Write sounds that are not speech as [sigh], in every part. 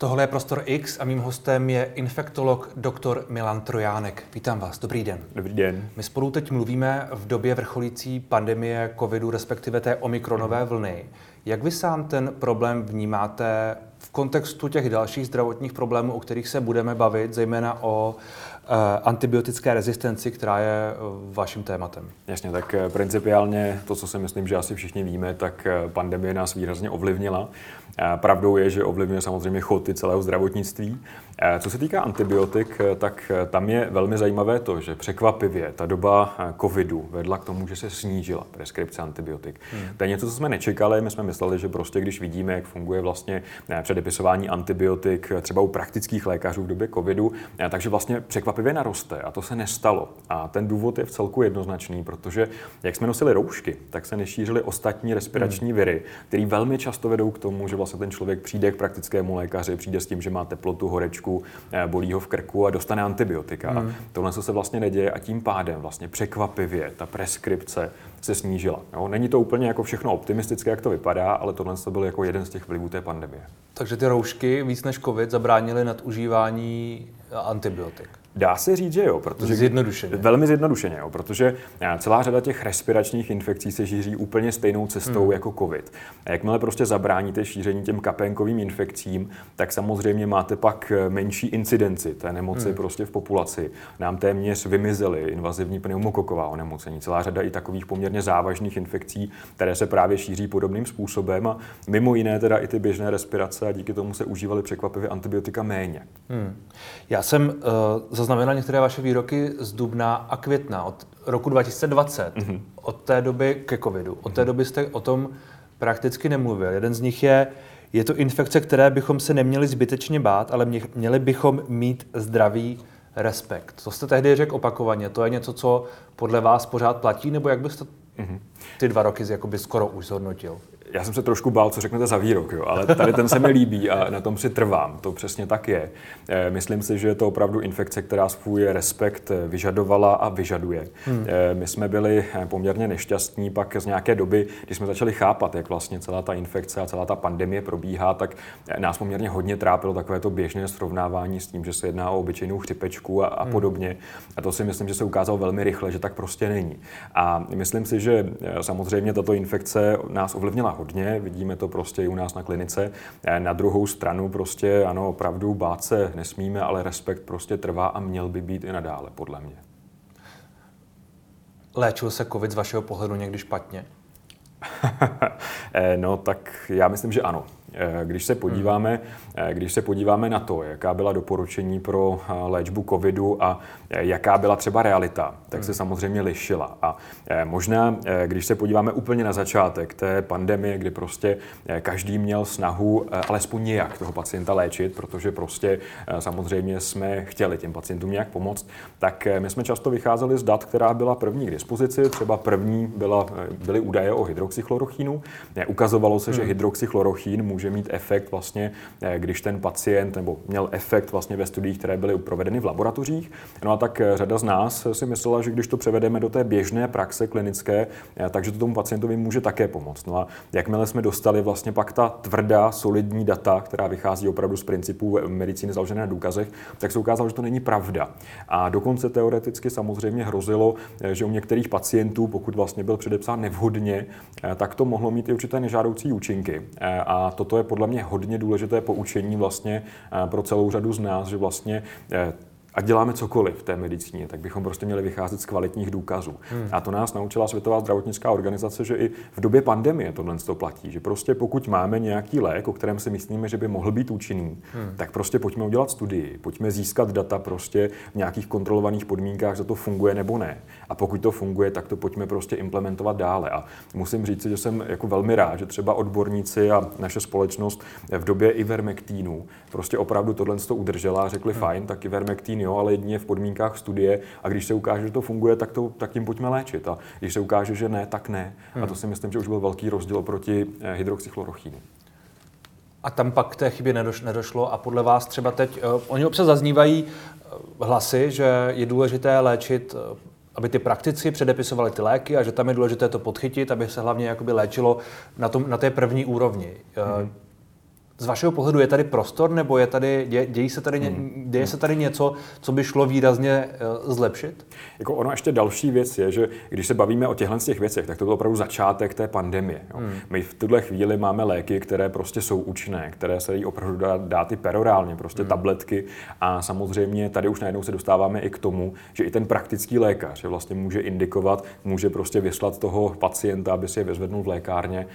Tohle je Prostor X a mým hostem je infektolog dr. Milan Trojánek. Vítám vás, dobrý den. Dobrý den. My spolu teď mluvíme v době vrcholící pandemie covidu, respektive té omikronové vlny. Jak vy sám ten problém vnímáte v kontextu těch dalších zdravotních problémů, o kterých se budeme bavit, zejména o Eh, antibiotické rezistenci, která je eh, vaším tématem. Jasně, tak eh, principiálně to, co si myslím, že asi všichni víme, tak pandemie nás výrazně ovlivnila. Pravdou je, že ovlivňuje samozřejmě chod i celého zdravotnictví. Co se týká antibiotik, tak tam je velmi zajímavé to, že překvapivě ta doba covidu vedla k tomu, že se snížila preskripce antibiotik. Hmm. To je něco, co jsme nečekali. My jsme mysleli, že prostě když vidíme, jak funguje vlastně předepisování antibiotik třeba u praktických lékařů v době covidu, takže vlastně překvapivě překvapivě naroste a to se nestalo. A ten důvod je v celku jednoznačný, protože jak jsme nosili roušky, tak se nešířily ostatní respirační hmm. viry, které velmi často vedou k tomu, že vlastně ten člověk přijde k praktickému lékaři, přijde s tím, že má teplotu, horečku, eh, bolí ho v krku a dostane antibiotika. Hmm. Tohle se vlastně neděje a tím pádem vlastně překvapivě ta preskripce se snížila. Jo? Není to úplně jako všechno optimistické, jak to vypadá, ale tohle to byl jako jeden z těch vlivů té pandemie. Takže ty roušky víc než COVID zabránily nadužívání antibiotik. Dá se říct, že jo, protože zjednodušeně. Velmi zjednodušeně, jo, protože eh, celá řada těch respiračních infekcí se šíří úplně stejnou cestou hmm. jako COVID. A jakmile prostě zabráníte šíření těm kapénkovým infekcím, tak samozřejmě máte pak eh, menší incidenci té nemoci hmm. prostě v populaci. Nám téměř vymizely invazivní pneumokoková onemocnění, celá řada i takových poměrně závažných infekcí, které se právě šíří podobným způsobem a mimo jiné teda i ty běžné respirace a díky tomu se užívaly překvapivě antibiotika méně. Hmm. Já jsem uh, zaznamenal některé vaše výroky z dubna a května od roku 2020, mm-hmm. od té doby ke covidu. Od té mhm. doby jste o tom prakticky nemluvil. Jeden z nich je, je to infekce, které bychom se neměli zbytečně bát, ale měli bychom mít zdravý respekt. To jste tehdy řekl opakovaně. To je něco, co podle vás pořád platí, nebo jak byste mm-hmm. ty dva roky jakoby skoro už zhodnotil? Já jsem se trošku bál, co řeknete za výrok, jo, ale tady ten se mi líbí a na tom si trvám. To přesně tak je. Eh, myslím si, že je to opravdu infekce, která svůj respekt eh, vyžadovala a vyžaduje. Hmm. Eh, my jsme byli poměrně nešťastní pak z nějaké doby, když jsme začali chápat, jak vlastně celá ta infekce a celá ta pandemie probíhá, tak nás poměrně hodně trápilo takové to běžné srovnávání s tím, že se jedná o obyčejnou chřipečku a, a hmm. podobně. A to si myslím, že se ukázalo velmi rychle, že tak prostě není. A myslím si, že samozřejmě tato infekce nás ovlivnila hodně, vidíme to prostě i u nás na klinice. Eh, na druhou stranu prostě ano, opravdu bát se nesmíme, ale respekt prostě trvá a měl by být i nadále, podle mě. Léčil se covid z vašeho pohledu někdy špatně? [laughs] Eh, no tak já myslím, že ano. Eh, když se podíváme, eh, když se podíváme na to, jaká byla doporučení pro eh, léčbu covidu a jaká byla třeba realita, tak se hmm. samozřejmě lišila. A možná, když se podíváme úplně na začátek té pandemie, kdy prostě každý měl snahu alespoň nějak toho pacienta léčit, protože prostě samozřejmě jsme chtěli těm pacientům nějak pomoct, tak my jsme často vycházeli z dat, která byla první k dispozici. Třeba první byla, byly údaje o hydroxychlorochínu. Ukazovalo se, že hmm. hydroxychlorochín může může mít efekt vlastně, eh, když ten pacient, nebo měl efekt vlastně ve studiích, které byly provedeny v laboratořích. No a tak eh, řada z nás si myslela, že když to převedeme do té běžné praxe klinické, eh, takže to tomu pacientovi může také pomoct. No a jakmile jsme dostali vlastně pak ta tvrdá, solidní data, která vychází opravdu z principů medicíny založené na důkazech, tak se ukázalo, že to není pravda. A dokonce teoreticky samozřejmě hrozilo, že u některých pacientů, pokud vlastně byl předepsán nevhodně, tak to mohlo mít i určité nežádoucí účinky. A to toto je podle mě hodně důležité poučení vlastně eh, pro celou řadu z nás, že vlastně eh, a děláme cokoliv v té medicíně, tak bychom prostě měli vycházet z kvalitních důkazů. Hmm. A to nás naučila Světová zdravotnická organizace, že i v době pandemie tohle to platí. Že prostě pokud máme nějaký lék, o kterém si myslíme, že by mohl být účinný, hmm. tak prostě pojďme udělat studii, pojďme získat data prostě v nějakých kontrolovaných podmínkách, že to funguje nebo ne. A pokud to funguje, tak to pojďme prostě implementovat dále. A musím říct, že jsem jako velmi rád, že třeba odborníci a naše společnost v době ivermektínu prostě opravdu tohle to udržela a řekli hmm. fajn, tak ivermektín jo, ale jedině v podmínkách studie a když se ukáže, že to funguje, tak, to, tak tím pojďme léčit a když se ukáže, že ne, tak ne. Hmm. A to hmm. si myslím, že už byl velký rozdíl proti eh, hydroxychlorochínu. A tam pak k té chybě nedošlo a podle vás třeba teď, uh, oni občas zaznívají uh, hlasy, že je důležité léčit aby ty praktici předepisovali ty léky a že tam je důležité to podchytit, aby se hlavně jakoby léčilo na, tom, na té první úrovni. Mm. Z vašeho pohledu je tady prostor, nebo je tady, dě, dějí se tady, hmm. děje se tady něco, co by šlo výrazně uh, zlepšit? Jako ono ještě další věc je, že když se bavíme o těchto těch věcech, tak to je opravdu začátek té pandemie. Jo. Hmm. My v tuhle chvíli máme léky, které prostě jsou účinné, které se jí opravdu dá dát i perorálně, prostě hmm. tabletky a samozřejmě tady už najednou se dostáváme i k tomu, že i ten praktický lékař vlastně může indikovat, může prostě vyslat toho pacienta, aby si je vyzvednul v lékárně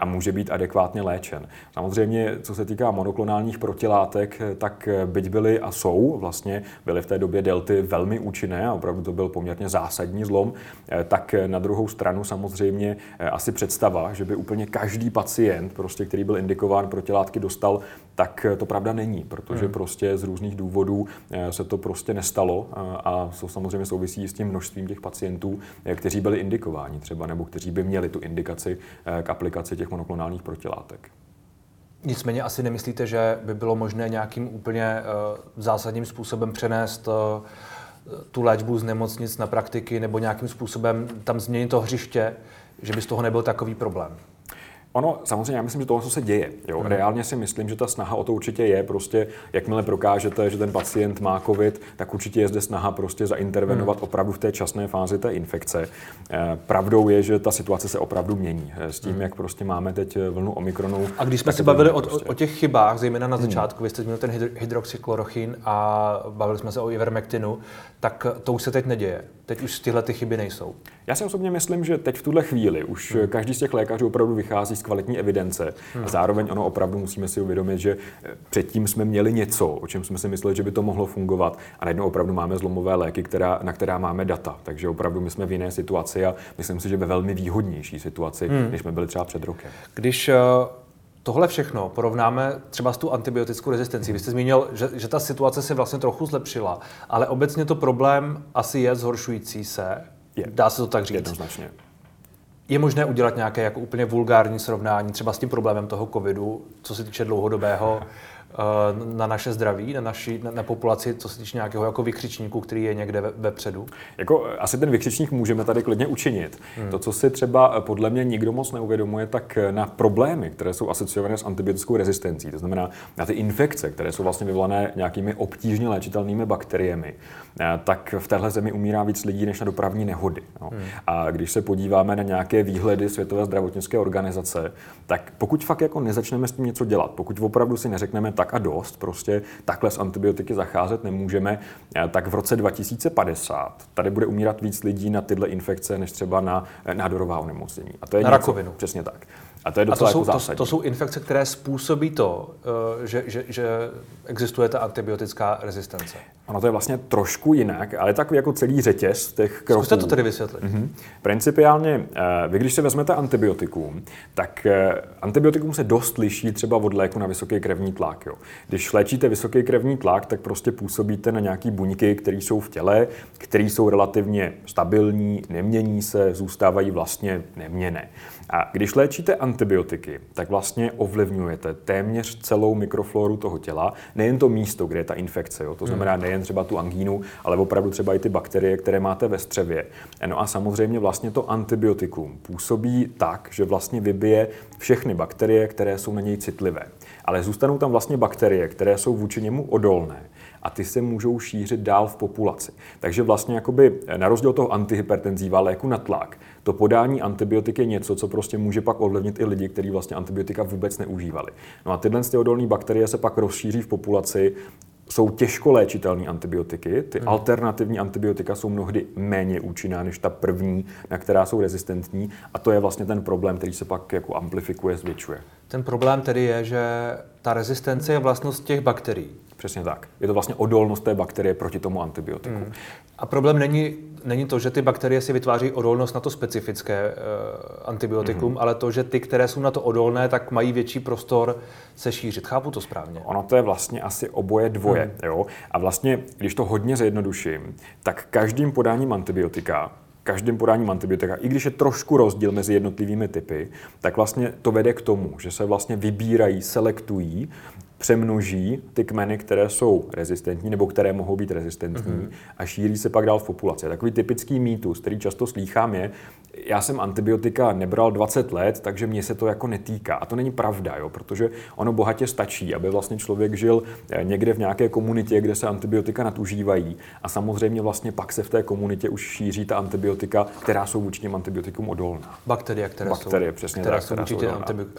a může být adekvátně léčen. Samozřejmě, co se týká monoklonálních protilátek, tak byť byly a jsou vlastně, byly v té době delty velmi účinné a opravdu to byl poměrně zásadní zlom, tak na druhou stranu samozřejmě asi představa, že by úplně každý pacient, prostě, který byl indikován protilátky, dostal, tak to pravda není, protože hmm. prostě z různých důvodů se to prostě nestalo a to samozřejmě souvisí s tím množstvím těch pacientů, kteří byli indikováni třeba, nebo kteří by měli tu indikaci k aplikaci těch monoklonálních protilátek. Nicméně asi nemyslíte, že by bylo možné nějakým úplně uh, zásadním způsobem přenést uh, tu léčbu z nemocnic na praktiky nebo nějakým způsobem tam změnit to hřiště, že by z toho nebyl takový problém? Ono, samozřejmě, já myslím, že tohle se děje. Jo. Hmm. Reálně si myslím, že ta snaha o to určitě je. Prostě, jakmile prokážete, že ten pacient má COVID, tak určitě je zde snaha prostě zaintervenovat hmm. opravdu v té časné fázi té infekce. Eh, pravdou je, že ta situace se opravdu mění. Eh, s tím, hmm. jak prostě máme teď eh, vlnu omikronu. A když jsme se bavili o, prostě... o těch chybách, zejména na hmm. začátku, hmm. vy jste zmínil ten hydroxychlorochin a bavili jsme se o ivermektinu, tak to už se teď neděje. Teď už tyhle ty chyby nejsou. Já si osobně myslím, že teď v tuhle chvíli už hmm. každý z těch lékařů opravdu vychází z kvalitní evidence. Hmm. A zároveň ono opravdu musíme si uvědomit, že eh, předtím jsme měli něco, o čem jsme si mysleli, že by to mohlo fungovat. A najednou opravdu máme zlomové léky, která, na která máme data. Takže opravdu my jsme v jiné situaci a myslím si, že ve velmi výhodnější situaci, hmm. než jsme byli třeba před rokem. Když uh tohle všechno porovnáme třeba s tu antibiotickou rezistencí. Vy jste zmínil, že, že ta situace se vlastně trochu zlepšila, ale obecně to problém asi je zhoršující se. Je. Dá se to tak říct. Jednoznačně. Je možné udělat nějaké jako úplně vulgární srovnání třeba s tím problémem toho covidu, co se týče dlouhodobého [laughs] na naše zdraví, na naši na, na populaci, co se týče nějakého jako vykřičníku, který je někde ve, vepředu? Jako eh, asi ten vykřičník můžeme tady klidně učinit. Hmm. To, co si třeba eh, podle mě nikdo moc neuvědomuje, tak na problémy, které jsou asociované s antibiotickou rezistencí, to znamená na ty infekce, které jsou vlastně vyvolané nějakými obtížně léčitelnými bakteriemi, tak v téhle zemi umírá víc lidí než na dopravní nehody. No. Hmm. A když se podíváme na nějaké výhledy Světové zdravotnické organizace, tak pokud fakt jako nezačneme s tím něco dělat, pokud opravdu si neřekneme tak, tak a dost, prostě takhle s antibiotiky zacházet nemůžeme, eh, tak v roce 2050 tady bude umírat víc lidí na tyhle infekce, než třeba na eh, nádorová onemocnění. A to je na něco, rakovinu. Přesně tak. A to je docela a to, jako jsou, to, to jsou infekce, které způsobí to, eh, že, že, že existuje ta antibiotická rezistence. Ono to je vlastně trošku jinak, ale takový jako celý řetěz těch kroků. Zkuste to tedy vysvětlit. Mm-hmm. Principiálně, eh, vy když se vezmete antibiotikum, tak eh, antibiotikum se dost liší třeba od léku na vysoký krevní tlak. Jo. Když léčíte vysoký krevní tlak, tak prostě působíte na nějaké buňky, které jsou v těle, které jsou relativně stabilní, nemění se, zůstávají vlastně neměné. A když léčíte antibiotiky, tak vlastně ovlivňujete téměř celou mikrofloru toho těla, nejen to místo, kde je ta infekce, jo. to znamená nejen třeba tu angínu, ale opravdu třeba i ty bakterie, které máte ve střevě. No a samozřejmě vlastně to antibiotikum působí tak, že vlastně vybije všechny bakterie, které jsou na něj citlivé. Ale zůstanou tam vlastně bakterie, které jsou vůči němu odolné a ty se můžou šířit dál v populaci. Takže vlastně jakoby na rozdíl toho antihypertenzíva léku na tlak, to podání antibiotik je něco, co prostě může pak ovlivnit i lidi, kteří vlastně antibiotika vůbec neužívali. No a tyhle ty odolné bakterie se pak rozšíří v populaci, jsou těžko léčitelné antibiotiky. Ty hmm. alternativní antibiotika jsou mnohdy méně účinná než ta první, na která jsou rezistentní. A to je vlastně ten problém, který se pak jako amplifikuje, zvětšuje. Ten problém tedy je, že ta rezistence je vlastnost těch bakterií. Přesně tak. Je to vlastně odolnost té bakterie proti tomu antibiotiku. Hmm. A problém není, není to, že ty bakterie si vytváří odolnost na to specifické uh, antibiotikum, hmm. ale to, že ty, které jsou na to odolné, tak mají větší prostor se šířit. Chápu to správně? Ono to je vlastně asi oboje dvoje. Hmm. Jo? A vlastně, když to hodně zjednoduším, tak každým podáním antibiotika každým podáním antibiotika, i když je trošku rozdíl mezi jednotlivými typy, tak vlastně to vede k tomu, že se vlastně vybírají, selektují přemnoží ty kmeny, které jsou rezistentní nebo které mohou být rezistentní mm-hmm. a šíří se pak dál v populaci. Takový typický mýtus, který často slýchám, je, já jsem antibiotika nebral 20 let, takže mě se to jako netýká. A to není pravda, jo, protože ono bohatě stačí, aby vlastně člověk žil eh, někde v nějaké komunitě, kde se antibiotika nadužívají a samozřejmě vlastně pak se v té komunitě už šíří ta antibiotika, která jsou vůči těm antibiotikům odolná. Bakterie, které Bakterie, jsou, přesně které tak, jsou vůči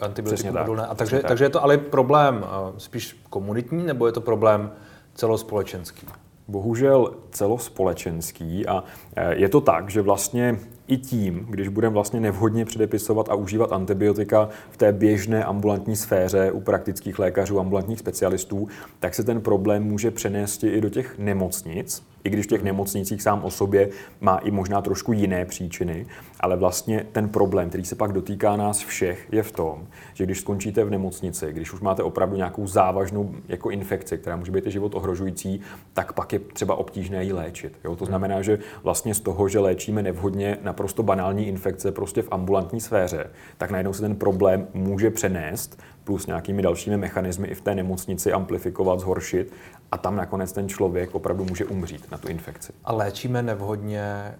antibiotikům odolné. A takže, tak. takže je to ale problém eh, spíš komunitní, nebo je to problém celospolečenský? Bohužel celospolečenský a eh, je to tak, že vlastně i tím, když budeme vlastně nevhodně předepisovat a užívat antibiotika v té běžné ambulantní sféře u praktických lékařů, ambulantních specialistů, tak se ten problém může přenést i do těch nemocnic, i když v těch nemocnicích sám o sobě má i možná trošku jiné příčiny, ale vlastně ten problém, který se pak dotýká nás všech, je v tom, že když skončíte v nemocnici, když už máte opravdu nějakou závažnou jako infekci, která může být život ohrožující, tak pak je třeba obtížné ji léčit. Jo? To znamená, že vlastně z toho, že léčíme nevhodně naprosto banální infekce prostě v ambulantní sféře, tak najednou se ten problém může přenést plus nějakými dalšími mechanismy i v té nemocnici amplifikovat, zhoršit a tam nakonec ten člověk opravdu může umřít na tu infekci. A léčíme nevhodně,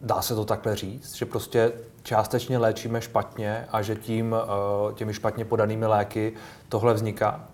dá se to takhle říct, že prostě částečně léčíme špatně a že tím eh, těmi špatně podanými léky tohle vzniká?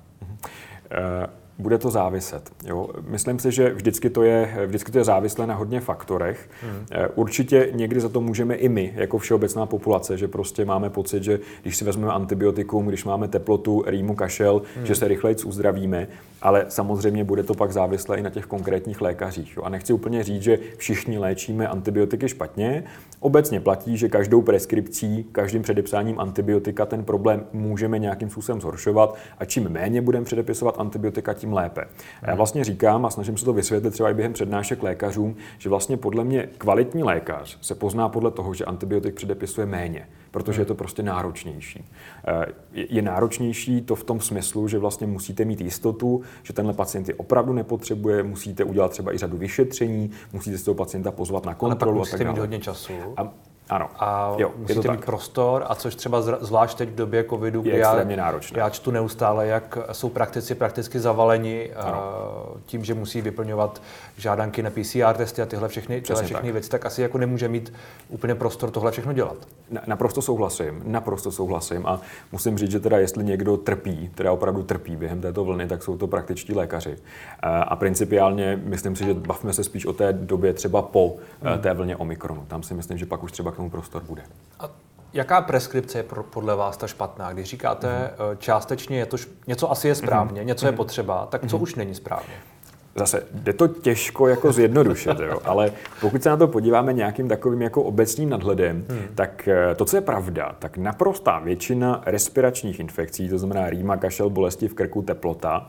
Uh, bude to záviset. Jo? Myslím si, že vždycky to, je, vždycky to je závislé na hodně faktorech. Hmm. Určitě někdy za to můžeme i my, jako všeobecná populace, že prostě máme pocit, že když si vezmeme antibiotikum, když máme teplotu, rýmu, kašel, hmm. že se rychleji uzdravíme, ale samozřejmě bude to pak závislé i na těch konkrétních lékařích. Jo? A nechci úplně říct, že všichni léčíme antibiotiky špatně. Obecně platí, že každou preskripcí, každým předepsáním antibiotika ten problém můžeme nějakým způsobem zhoršovat a čím méně budeme předepisovat antibiotika, tím lépe. A já vlastně říkám a snažím se to vysvětlit třeba i během přednášek lékařům, že vlastně podle mě kvalitní lékař se pozná podle toho, že antibiotik předepisuje méně protože je to prostě náročnější. Eh, je náročnější to v tom smyslu, že vlastně musíte mít jistotu, že tenhle pacient je opravdu nepotřebuje, musíte udělat třeba i řadu vyšetření, musíte si toho pacienta pozvat na kontrolu Ale pak musíte a tak dále. mít hodně času. A ano. A jo, musíte je to mít tak. prostor, a což třeba zvlášť teď v době covidu, kdy já, náročné. já čtu neustále, jak jsou praktici prakticky zavaleni ano. tím, že musí vyplňovat žádanky na PCR testy a tyhle všechny, tyhle všechny tak. věci, tak asi jako nemůže mít úplně prostor tohle všechno dělat. Na, naprosto souhlasím, naprosto souhlasím a musím říct, že teda jestli někdo trpí, teda opravdu trpí během této vlny, tak jsou to praktičtí lékaři. A principiálně myslím si, že bavíme se spíš o té době třeba po hmm. té vlně Omikronu. Tam si myslím, že pak už třeba tomu prostor bude. A jaká preskripce je pro, podle vás ta špatná? Když říkáte, mm-hmm. částečně je to, něco asi je správně, mm-hmm. něco je mhm. potřeba, tak co mm-hmm. už není správně? Zase, jde to těžko jako zjednodušit, jo? ale pokud se na to podíváme nějakým takovým jako obecným nadhledem, hmm. tak eh, to, co je pravda, tak naprostá většina respiračních infekcí, to znamená rýma, kašel, bolesti v krku, teplota,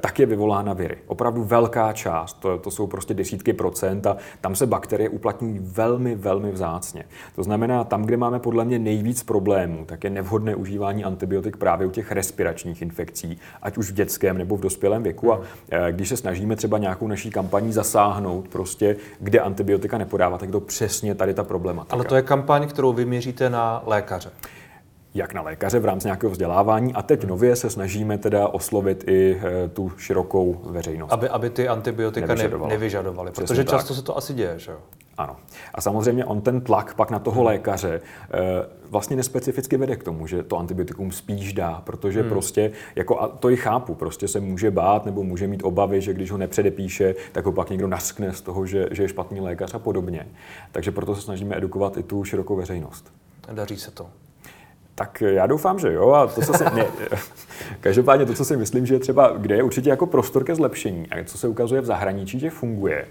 tak je vyvolána viry. Opravdu velká část, to, to jsou prostě desítky procent a tam se bakterie uplatňují velmi, velmi vzácně. To znamená, tam, kde máme podle mě nejvíc problémů, tak je nevhodné užívání antibiotik právě u těch respiračních infekcí, ať už v dětském nebo v dospělém věku. A eh, když se snažíme třeba nějakou naší kampaní zasáhnout, prostě, kde antibiotika nepodávat, tak to přesně tady ta problematika. Ale to je kampaň, kterou vyměříte na lékaře jak na lékaře v rámci nějakého vzdělávání a teď hmm. nově se snažíme teda oslovit i e, tu širokou veřejnost. Aby, aby ty antibiotika nevyžadovaly, nevyžadovaly protože často tak. se to asi děje, že jo? Ano. A samozřejmě on ten tlak pak na toho hmm. lékaře e, vlastně nespecificky vede k tomu, že to antibiotikum spíš dá, protože hmm. prostě, jako a to i chápu, prostě se může bát nebo může mít obavy, že když ho nepředepíše, tak ho pak někdo naskne z toho, že, že je špatný lékař a podobně. Takže proto se snažíme edukovat i tu širokou veřejnost. Daří se to. Tak já doufám, že jo. A to, co si, ne, [laughs] každopádně to, co si myslím, že třeba, kde je určitě jako prostor ke zlepšení a co se ukazuje v zahraničí, že funguje,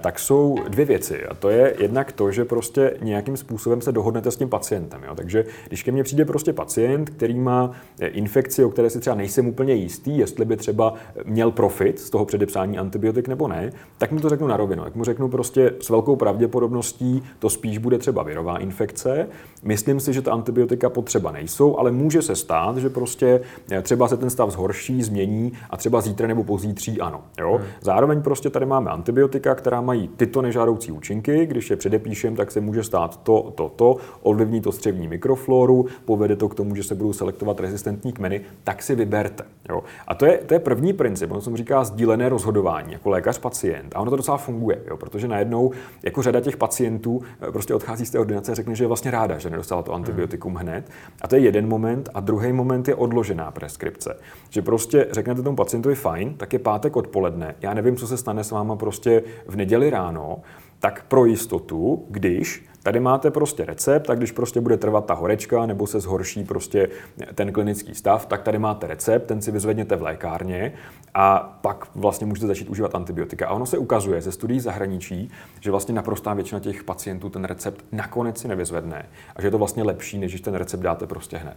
tak jsou dvě věci. A to je jednak to, že prostě nějakým způsobem se dohodnete s tím pacientem. Jo? Takže když ke mně přijde prostě pacient, který má eh, infekci, o které si třeba nejsem úplně jistý, jestli by třeba měl profit z toho předepsání antibiotik nebo ne, tak mu to řeknu na rovinu. Tak mu řeknu prostě s velkou pravděpodobností, to spíš bude třeba virová infekce. Myslím si, že ta antibiotika potřeba nejsou, ale může se stát, že prostě eh, třeba se ten stav zhorší, změní a třeba zítra nebo pozítří ano. Jo? Hmm. Zároveň prostě tady máme antibiotika, která která mají tyto nežádoucí účinky, když je předepíšem, tak se může stát to, to, to, ovlivní to střevní mikrofloru, povede to k tomu, že se budou selektovat rezistentní kmeny, tak si vyberte. Jo. A to je, to je první princip, ono se mu říká sdílené rozhodování, jako lékař-pacient. A ono to docela funguje, jo, protože najednou jako řada těch pacientů eh, prostě odchází z té ordinace a řekne, že je vlastně ráda, že nedostala to antibiotikum hned. A to je jeden moment. A druhý moment je odložená preskripce. Že prostě řeknete tomu pacientovi fajn, tak je pátek odpoledne, já nevím, co se stane s váma prostě neděli ráno, tak pro jistotu, když tady máte prostě recept, tak když prostě bude trvat ta horečka nebo se zhorší prostě ten klinický stav, tak tady máte recept, ten si vyzvedněte v lékárně a pak vlastně můžete začít užívat antibiotika. A ono se ukazuje ze studií zahraničí, že vlastně naprostá většina těch pacientů ten recept nakonec si nevyzvedne a že je to vlastně lepší, než když ten recept dáte prostě hned.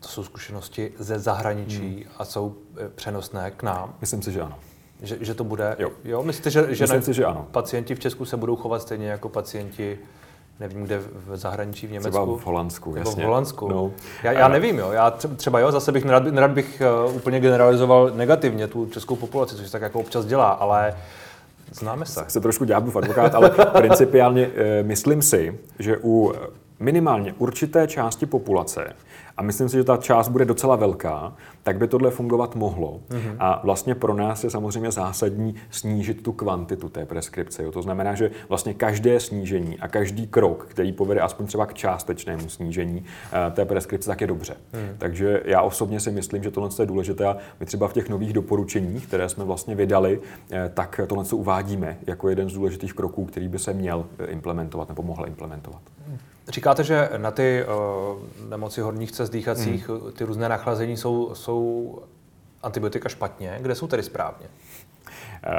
To jsou zkušenosti ze zahraničí hmm. a jsou eh, přenosné k nám? Myslím si, že ano. Že, že to bude? Jo. jo? Myslíte, že, že Myslím si, že ano. pacienti v Česku se budou chovat stejně jako pacienti nevím, kde v zahraničí, v Německu. Třeba v Holandsku, jasně. v Holandsku. No. Já, já nevím, jo. Já třeba jo, zase bych nerad, nerad bych uh, úplně generalizoval negativně tu českou populaci, což se tak jako občas dělá, ale známe se. Se trošku ďáblův advokát, ale [laughs] principiálně uh, myslím si, že u minimálně určité části populace a myslím si, že ta část bude docela velká, tak by tohle fungovat mohlo. Mm-hmm. A vlastně pro nás je samozřejmě zásadní snížit tu kvantitu té preskripce. Jo. To znamená, že vlastně každé snížení a každý krok, který povede aspoň třeba k částečnému snížení uh, té preskripce, tak je dobře. Mm. Takže já osobně si myslím, že tohle je důležité a my třeba v těch nových doporučeních, které jsme vlastně vydali, eh, tak tohle uvádíme jako jeden z důležitých kroků, který by se měl eh, implementovat nebo mohl implementovat. Říkáte, že na ty uh, nemoci horních cest dýchacích, mm. ty různé nachlazení jsou, jsou antibiotika špatně. Kde jsou tedy správně?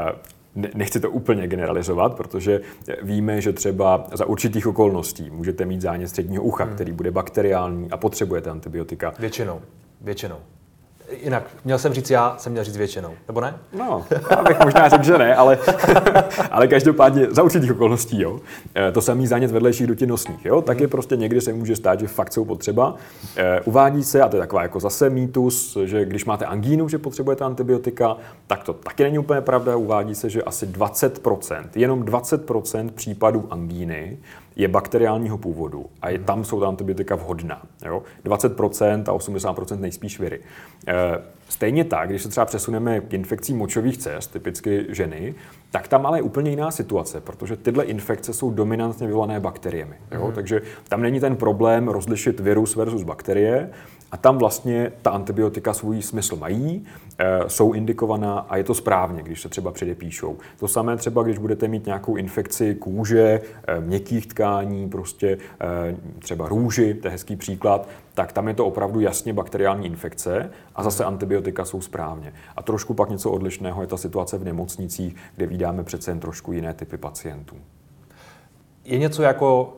Uh, nechci to úplně generalizovat, protože víme, že třeba za určitých okolností můžete mít zánět středního ucha, hmm. který bude bakteriální a potřebujete antibiotika. Většinou. Většinou. Jinak, měl jsem říct já, jsem měl říct většinou, nebo ne? No, já bych možná řekl, že ne, ale, [laughs] ale každopádně za určitých okolností, jo. E, to samý zánět vedlejších dutin nosních, jo. Tak je prostě někdy se může stát, že fakt jsou potřeba. E, uvádí se, a to je taková jako zase mýtus, že když máte angínu, že potřebujete antibiotika, tak to taky není úplně pravda. Uvádí se, že asi 20%, jenom 20% případů angíny je bakteriálního původu a je, tam jsou ta antibiotika vhodná. Jo? 20% a 80% nejspíš viry. E, stejně tak, když se třeba přesuneme k infekcím močových cest, typicky ženy, tak tam ale je úplně jiná situace, protože tyhle infekce jsou dominantně vyvolané bakteriemi. Jo? Mm. Takže tam není ten problém rozlišit virus versus bakterie, a tam vlastně ta antibiotika svůj smysl mají, e, jsou indikovaná a je to správně, když se třeba předepíšou. To samé třeba, když budete mít nějakou infekci kůže, e, měkkých tkání, prostě e, třeba růži, to je hezký příklad, tak tam je to opravdu jasně bakteriální infekce a zase hmm. antibiotika jsou správně. A trošku pak něco odlišného je ta situace v nemocnicích, kde vydáme přece jen trošku jiné typy pacientů. Je něco jako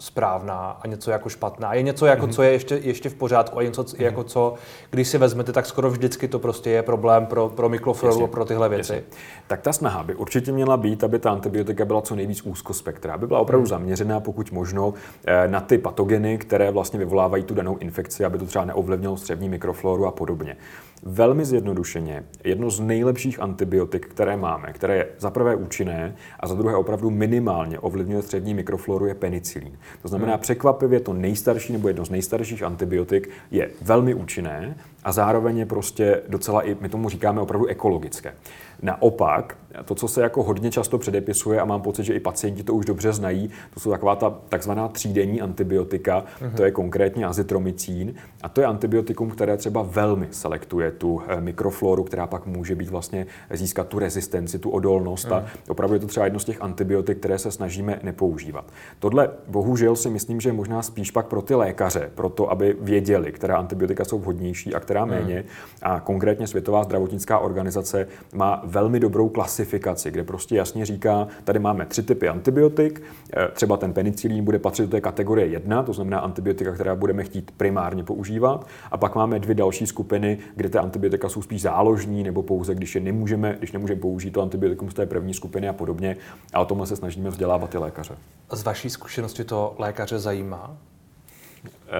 správná a něco jako špatná. Je něco jako, mm-hmm. co je ještě, ještě v pořádku a něco mm-hmm. jako co, když si vezmete, tak skoro vždycky to prostě je problém pro, pro mikrofloru a pro tyhle věci. Jasně. Tak ta snaha by určitě měla být, aby ta antibiotika byla co nejvíc úzkospektrá, aby byla opravdu mm. zaměřená, pokud možno, eh, na ty patogeny, které vlastně vyvolávají tu danou infekci, aby to třeba neovlivnilo střevní mikrofloru a podobně. Velmi zjednodušeně, jedno z nejlepších antibiotik, které máme, které je za prvé účinné a za druhé opravdu minimálně ovlivňuje střední mikrofloru, je penicilín. To znamená, hmm. překvapivě to nejstarší nebo jedno z nejstarších antibiotik je velmi účinné a zároveň je prostě docela i, my tomu říkáme opravdu ekologické. Naopak, to, co se jako hodně často předepisuje a mám pocit, že i pacienti to už dobře znají, to jsou taková ta takzvaná třídenní antibiotika, uh-huh. to je konkrétně azitromycín a to je antibiotikum, které třeba velmi selektuje tu eh, mikrofloru, která pak může být vlastně získat tu rezistenci, tu odolnost uh-huh. a mhm. opravdu je to třeba jedno z těch antibiotik, které se snažíme nepoužívat. Tohle bohužel si myslím, že je možná spíš pak pro ty lékaře, pro to, aby věděli, která antibiotika jsou vhodnější a která méně. Uh-huh. A konkrétně Světová zdravotnická organizace má velmi dobrou klasifikaci, kde prostě jasně říká, tady máme tři typy antibiotik, eh, třeba ten penicilín bude patřit do té kategorie 1, to znamená antibiotika, která budeme chtít primárně používat, a pak máme dvě další skupiny, kde ty antibiotika jsou spíš záložní, nebo pouze když je nemůžeme, když nemůžeme použít to antibiotikum z té první skupiny a podobně. A o tomhle se snažíme vzdělávat i lékaře. Z vaší zkušenosti to lékaře zajímá?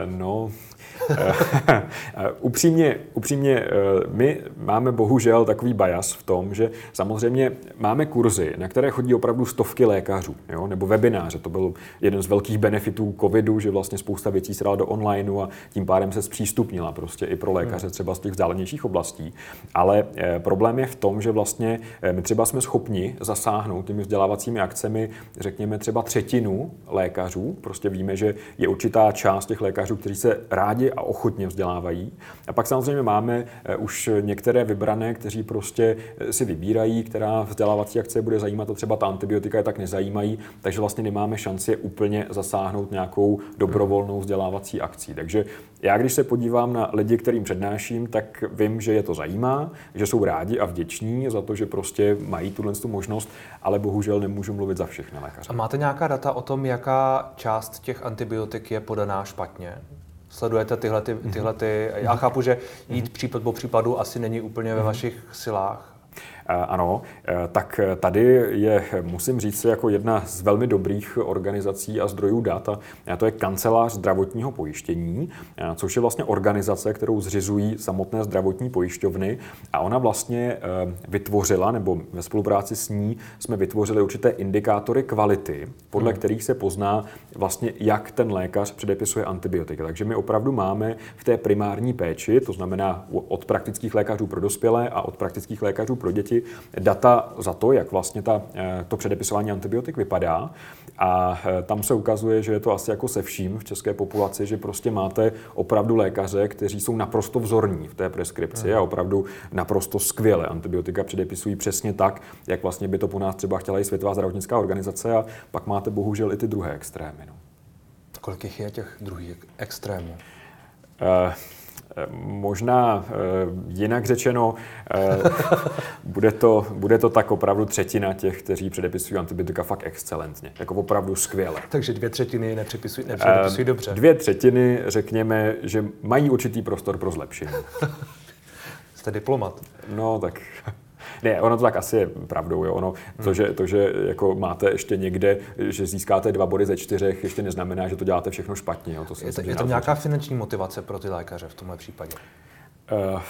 No, [laughs] upřímně, upřímně, my máme bohužel takový bias v tom, že samozřejmě máme kurzy, na které chodí opravdu stovky lékařů, jo? nebo webináře. To byl jeden z velkých benefitů covidu, že vlastně spousta věcí se dala do onlineu a tím pádem se zpřístupnila prostě i pro lékaře hmm. třeba z těch vzdálenějších oblastí. Ale problém je v tom, že vlastně my třeba jsme schopni zasáhnout těmi vzdělávacími akcemi, řekněme třeba třetinu lékařů. Prostě víme, že je určitá část těch lékařů, kteří se rádi a ochotně vzdělávají. A pak samozřejmě máme eh, už některé vybrané, kteří prostě eh, si vybírají, která vzdělávací akce bude zajímat a třeba ta antibiotika je tak nezajímají, takže vlastně nemáme šanci úplně zasáhnout nějakou dobrovolnou vzdělávací akcí. Takže já, když se podívám na lidi, kterým přednáším, tak vím, že je to zajímá, že jsou rádi a vděční za to, že prostě mají tuhle možnost, ale bohužel nemůžu mluvit za všechny lékaře. A máte nějaká data o tom, jaká část těch antibiotik je podaná špatně? Sledujete tyhle, ty, tyhle ty, já chápu, že jít případ po případu asi není úplně ve vašich silách, ano, eh, tak tady je, musím říct, jako jedna z velmi dobrých organizací a zdrojů dat, a to je kancelář zdravotního pojištění, eh, což je vlastně organizace, kterou zřizují samotné zdravotní pojišťovny a ona vlastně vytvořila, nebo ve spolupráci s ní jsme vytvořili určité indikátory kvality, podle hmm. kterých se pozná vlastně, jak ten lékař předepisuje antibiotika. Takže my opravdu máme v té primární péči, to znamená od praktických lékařů pro dospělé a od praktických lékařů pro děti, data za to, jak vlastně ta, eh, to předepisování antibiotik vypadá. A eh, tam se ukazuje, že je to asi jako se vším v české populaci, že prostě máte opravdu lékaře, kteří jsou naprosto vzorní v té preskripci a opravdu naprosto skvěle antibiotika předepisují přesně tak, jak vlastně by to po nás třeba chtěla i Světová zdravotnická organizace a pak máte bohužel i ty druhé extrémy. No. Kolik je těch druhých extrémů? Uh, Možná eh, jinak řečeno, eh, [laughs] bude to, bude to tak opravdu třetina těch, kteří předepisují antibiotika fakt excelentně, jako opravdu skvěle. Takže dvě třetiny nepředepisují, nepředepisují dobře. Dvě třetiny, řekněme, že mají určitý prostor pro zlepšení. [laughs] Jste diplomat. No, tak ne, ono to tak asi je pravdou. Jo. Ono, hmm. to, že, to, že jako máte ještě někde, že získáte dva body ze čtyřech, ještě neznamená, že to děláte všechno špatně. Jo. To je, to, je tam nějaká finanční motivace pro ty lékaře v tomhle případě? Uh,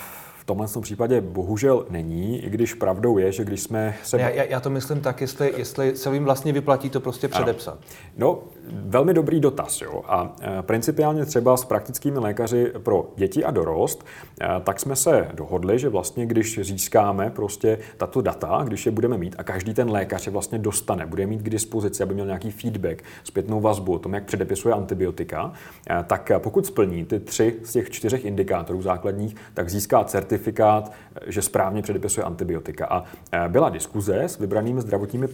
tomhle případě bohužel není, i když pravdou je, že když jsme se... Já, já to myslím tak, jestli, jestli se jim vlastně vyplatí to prostě předepsat. Ano. No, velmi dobrý dotaz. Jo. A e, principiálně třeba s praktickými lékaři pro děti a dorost, e, tak jsme se dohodli, že vlastně když získáme prostě tato data, když je budeme mít a každý ten lékař je vlastně dostane, bude mít k dispozici, aby měl nějaký feedback, zpětnou vazbu o tom, jak předepisuje antibiotika, e, tak pokud splní ty tři z těch čtyřech indikátorů základních, tak získá certifikát, že správně předepisuje antibiotika. A byla diskuze s vybranými zdravotními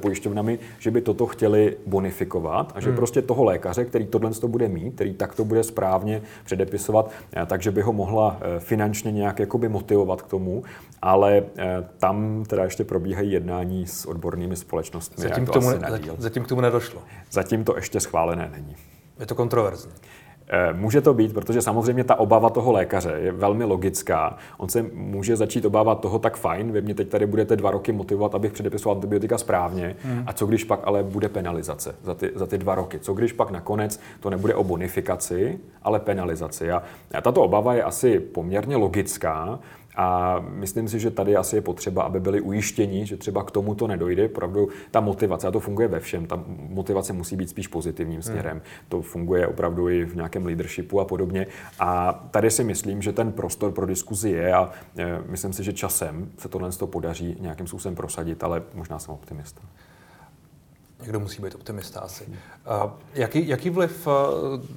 pojišťovnami, že by toto chtěli bonifikovat dělat a že hmm. prostě toho lékaře, který tohle to bude mít, který takto bude správně předepisovat, eh, takže by ho mohla eh, finančně nějak jakoby motivovat k tomu, ale eh, tam teda ještě probíhají jednání s odbornými společnostmi. Zatím, k tomu, zatím k tomu nedošlo. Zatím to ještě schválené není. Je to kontroverzní. Eh, může to být, protože samozřejmě ta obava toho lékaře je velmi logická. On se může začít obávat toho, tak fajn, vy mě teď tady budete dva roky motivovat, abych předepisoval antibiotika správně. Hmm. A co když pak ale bude penalizace za ty, za ty dva roky? Co když pak nakonec to nebude o bonifikaci, ale penalizaci? A tato obava je asi poměrně logická. A myslím si, že tady asi je potřeba, aby byli ujištěni, že třeba k tomu to nedojde. Opravdu ta motivace, a to funguje ve všem, ta motivace musí být spíš pozitivním směrem. Hmm. To funguje opravdu i v nějakém leadershipu a podobně. A tady si myslím, že ten prostor pro diskuzi je a e, myslím si, že časem se tohle podaří nějakým způsobem prosadit, ale možná jsem optimista. Někdo musí být optimista asi. Jaký, jaký vliv uh,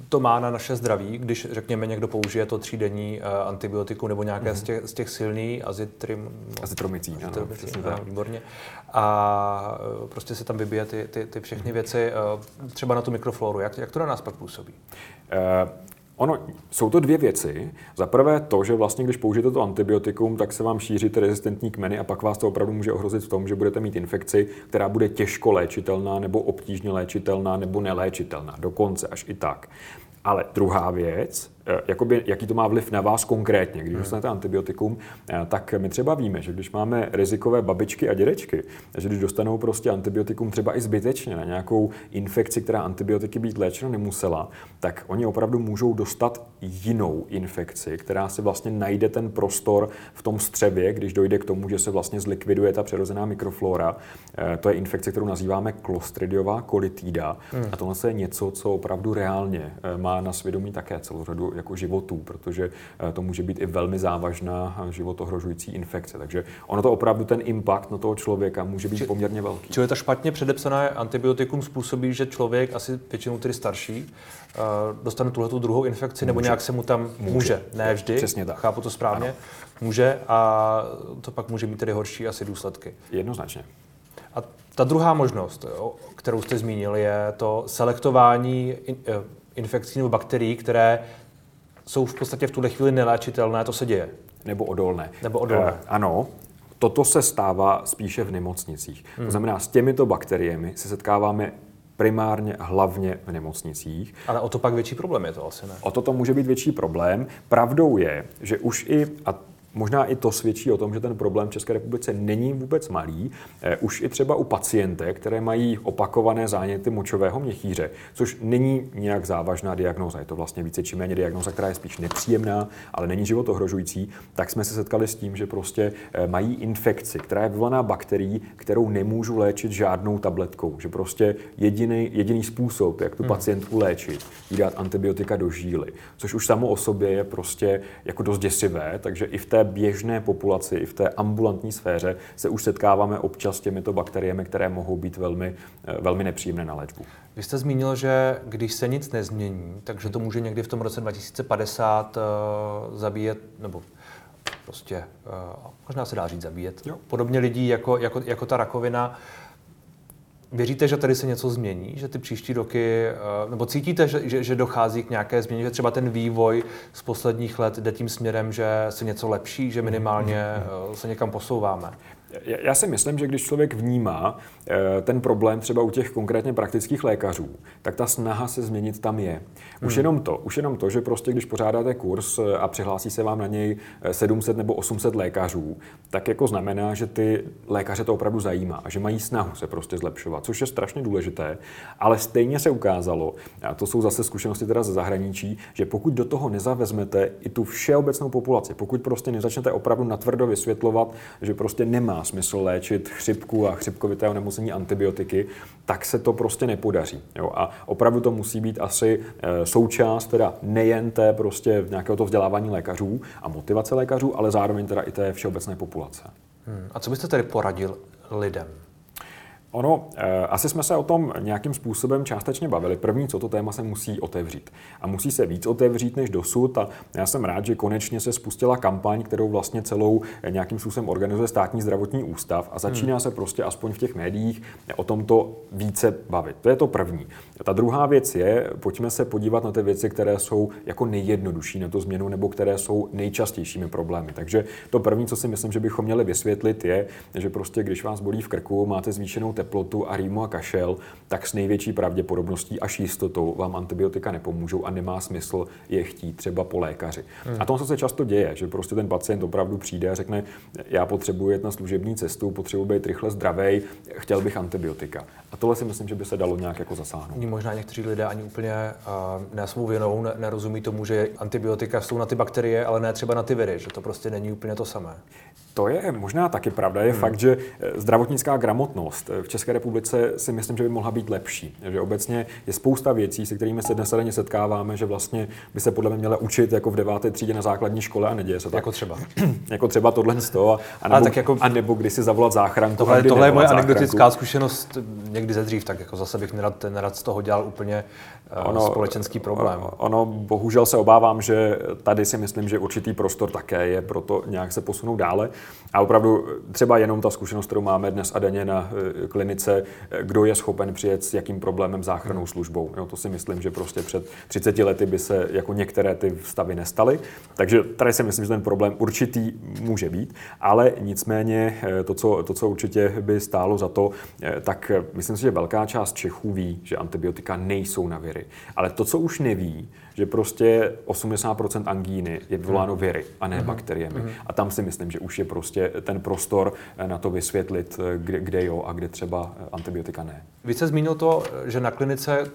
to má na naše zdraví, když, řekněme, někdo použije to třídenní uh, antibiotiku nebo nějaké mm-hmm. z, těch, z těch silný azitrim... Azitromycín, ano, ano, výborně. A uh, prostě se tam vybije ty, ty, ty všechny věci, třeba na tu mikrofloru. Jak, jak to na nás pak působí? Uh, Ono, jsou to dvě věci. Za prvé to, že vlastně, když použijete to antibiotikum, tak se vám šíří ty rezistentní kmeny a pak vás to opravdu může ohrozit v tom, že budete mít infekci, která bude těžko léčitelná nebo obtížně léčitelná nebo neléčitelná. Dokonce až i tak. Ale druhá věc, jakoby, jaký to má vliv na vás konkrétně. Když hmm. dostanete antibiotikum, tak my třeba víme, že když máme rizikové babičky a dědečky, že když dostanou prostě antibiotikum třeba i zbytečně na nějakou infekci, která antibiotiky být léčena nemusela, tak oni opravdu můžou dostat jinou infekci, která si vlastně najde ten prostor v tom střevě, když dojde k tomu, že se vlastně zlikviduje ta přirozená mikroflora. Eh, to je infekce, kterou nazýváme klostridiová kolitída. Hmm. A tohle je něco, co opravdu reálně eh, má na svědomí také celou řadu jako životů, protože eh, to může být i velmi závažná životohrožující infekce. Takže ono to opravdu ten impact na toho člověka může být Či, poměrně velký. Čili ta špatně předepsané antibiotikum způsobí, že člověk, asi většinou tedy starší, dostane tuhle druhou infekci, může. nebo nějak se mu tam může, může. ne vždy, Přesně tak. chápu to správně, ano. může a to pak může mít tedy horší asi důsledky. Jednoznačně. A ta druhá možnost, kterou jste zmínil, je to selektování eh, infekcí nebo bakterií, které jsou v podstatě v tuhle chvíli neléčitelné, to se děje. Nebo odolné. Nebo odolné. Uh, ano, toto se stává spíše v nemocnicích. Hmm. To znamená, s těmito bakteriemi se setkáváme primárně hlavně v nemocnicích. Ale o to pak větší problém je to asi ne? O to to může být větší problém. Pravdou je, že už i, a Možná i to svědčí o tom, že ten problém v České republice není vůbec malý. Eh, už i třeba u pacientek, které mají opakované záněty močového měchýře, což není nějak závažná diagnóza, je to vlastně více či méně diagnóza, která je spíš nepříjemná, ale není život ohrožující, tak jsme se setkali s tím, že prostě eh, mají infekci, která je vyvolaná bakterií, kterou nemůžu léčit žádnou tabletkou. Že prostě jediný, jediný způsob, jak tu hmm. pacientku léčit, je dát antibiotika do žíly, což už samo o sobě je prostě jako dost děsivé, takže i v té běžné populaci, i v té ambulantní sféře se už setkáváme občas s těmito bakteriemi, které mohou být velmi, eh, velmi nepříjemné na léčbu. Vy jste zmínil, že když se nic nezmění, takže to může někdy v tom roce 2050 uh, zabíjet, nebo prostě, uh, možná se dá říct zabíjet, jo. podobně lidí jako, jako, jako ta rakovina. Věříte, že tady se něco změní, že ty příští roky, eh, nebo cítíte, že, že, že dochází k nějaké změně, že třeba ten vývoj z posledních let jde tím směrem, že se něco lepší, že minimálně eh, se někam posouváme? Já si myslím, že když člověk vnímá eh, ten problém třeba u těch konkrétně praktických lékařů, tak ta snaha se změnit tam je. Už hmm. jenom to, už jenom to, že prostě když pořádáte kurz eh, a přihlásí se vám na něj 700 eh, nebo 800 lékařů, tak jako znamená, že ty lékaře to opravdu zajímá a že mají snahu se prostě zlepšovat, což je strašně důležité, ale stejně se ukázalo, a to jsou zase zkušenosti teda ze zahraničí, že pokud do toho nezavezmete i tu všeobecnou populaci, pokud prostě nezačnete opravdu natvrdo vysvětlovat, že prostě nemá smysl léčit chřipku a chřipkovité onemocnění antibiotiky, tak se to prostě nepodaří. Jo? A opravdu to musí být asi eh, součást teda nejen té prostě nějakého to vzdělávání lékařů a motivace lékařů, ale zároveň teda i té všeobecné populace. Hmm. A co byste tedy poradil lidem? Ono, eh, asi jsme se o tom nějakým způsobem částečně bavili. První, co to téma se musí otevřít. A musí se víc otevřít než dosud. A já jsem rád, že konečně se spustila kampaň, kterou vlastně celou eh, nějakým způsobem organizuje státní zdravotní ústav a začíná hmm. se prostě aspoň v těch médiích o tomto více bavit. To je to první. Ta druhá věc je, pojďme se podívat na ty věci, které jsou jako nejjednodušší na tu změnu nebo které jsou nejčastějšími problémy. Takže to první, co si myslím, že bychom měli vysvětlit, je, že prostě když vás bolí v krku, máte zvýšenou teplotu a rýmu a kašel, tak s největší pravděpodobností až jistotou vám antibiotika nepomůžou a nemá smysl je chtít třeba po lékaři. Hmm. A to se často děje, že prostě ten pacient opravdu přijde a řekne, já potřebuji jet na služební cestu, potřebuji být rychle zdravý, chtěl bych antibiotika. A tohle si myslím, že by se dalo nějak jako zasáhnout. Možná někteří lidé ani úplně uh, ne svou vinou ne, nerozumí tomu, že antibiotika jsou na ty bakterie, ale ne třeba na ty viry, že to prostě není úplně to samé. To je možná taky pravda. Je hmm. fakt, že eh, zdravotnická gramotnost v České republice si myslím, že by mohla být lepší. Že obecně je spousta věcí, se kterými se dnes denně setkáváme, že vlastně by se podle mě měla učit jako v deváté třídě na základní škole a neděje se tak. Jako třeba. [clears throat] jako třeba tohle z toho. A, nebo, tak jako, a nebo když si zavolat záchranku. Tohle, tohle je moje anekdotická zkušenost někdy ze dřív, tak jako zase bych nerad, nerad z toho dělal úplně ono, společenský problém. Ono, bohužel se obávám, že tady si myslím, že určitý prostor také je pro to nějak se posunout dále. A opravdu třeba jenom ta zkušenost, kterou máme dnes a denně na eh, klinice, eh, kdo je schopen přijet s jakým problémem záchranou službou. Jo, to si myslím, že prostě před 30 lety by se jako některé ty stavy nestaly. Takže tady si myslím, že ten problém určitý může být, ale nicméně eh, to, co, to, co určitě by stálo za to, tak myslím si, že velká část Čechů ví, že antibiotika nejsou na viry. Ale to, co už neví, že prostě 80% angíny je vyvoláno viry a ne bakteriemi. A tam si myslím, že už je prostě ten prostor na to vysvětlit, kde, kde jo a kde třeba antibiotika ne. Vy jste zmínil to, že na klinice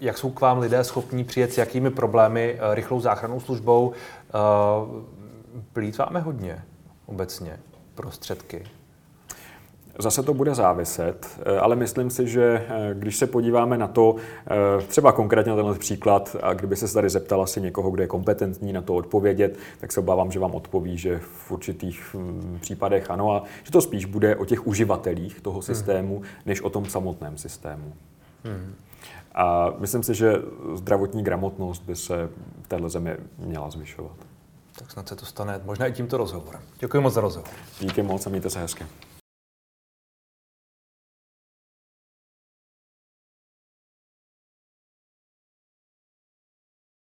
jak jsou k vám lidé schopní přijet s jakými problémy rychlou záchrannou službou. Plítváme hodně obecně prostředky. Zase to bude záviset, eh, ale myslím si, že eh, když se podíváme na to, eh, třeba konkrétně na tenhle příklad, a kdyby se tady zeptal asi někoho, kdo je kompetentní na to odpovědět, tak se obávám, že vám odpoví, že v určitých hm, případech ano, a že to spíš bude o těch uživatelích toho hmm. systému, hmm. než o tom samotném systému. Hmm. A myslím si, že zdravotní gramotnost by se v této zemi měla zvyšovat. Tak snad se to stane možná i tímto rozhovorem. Děkuji moc za rozhovor. Díky moc a mějte se hezky.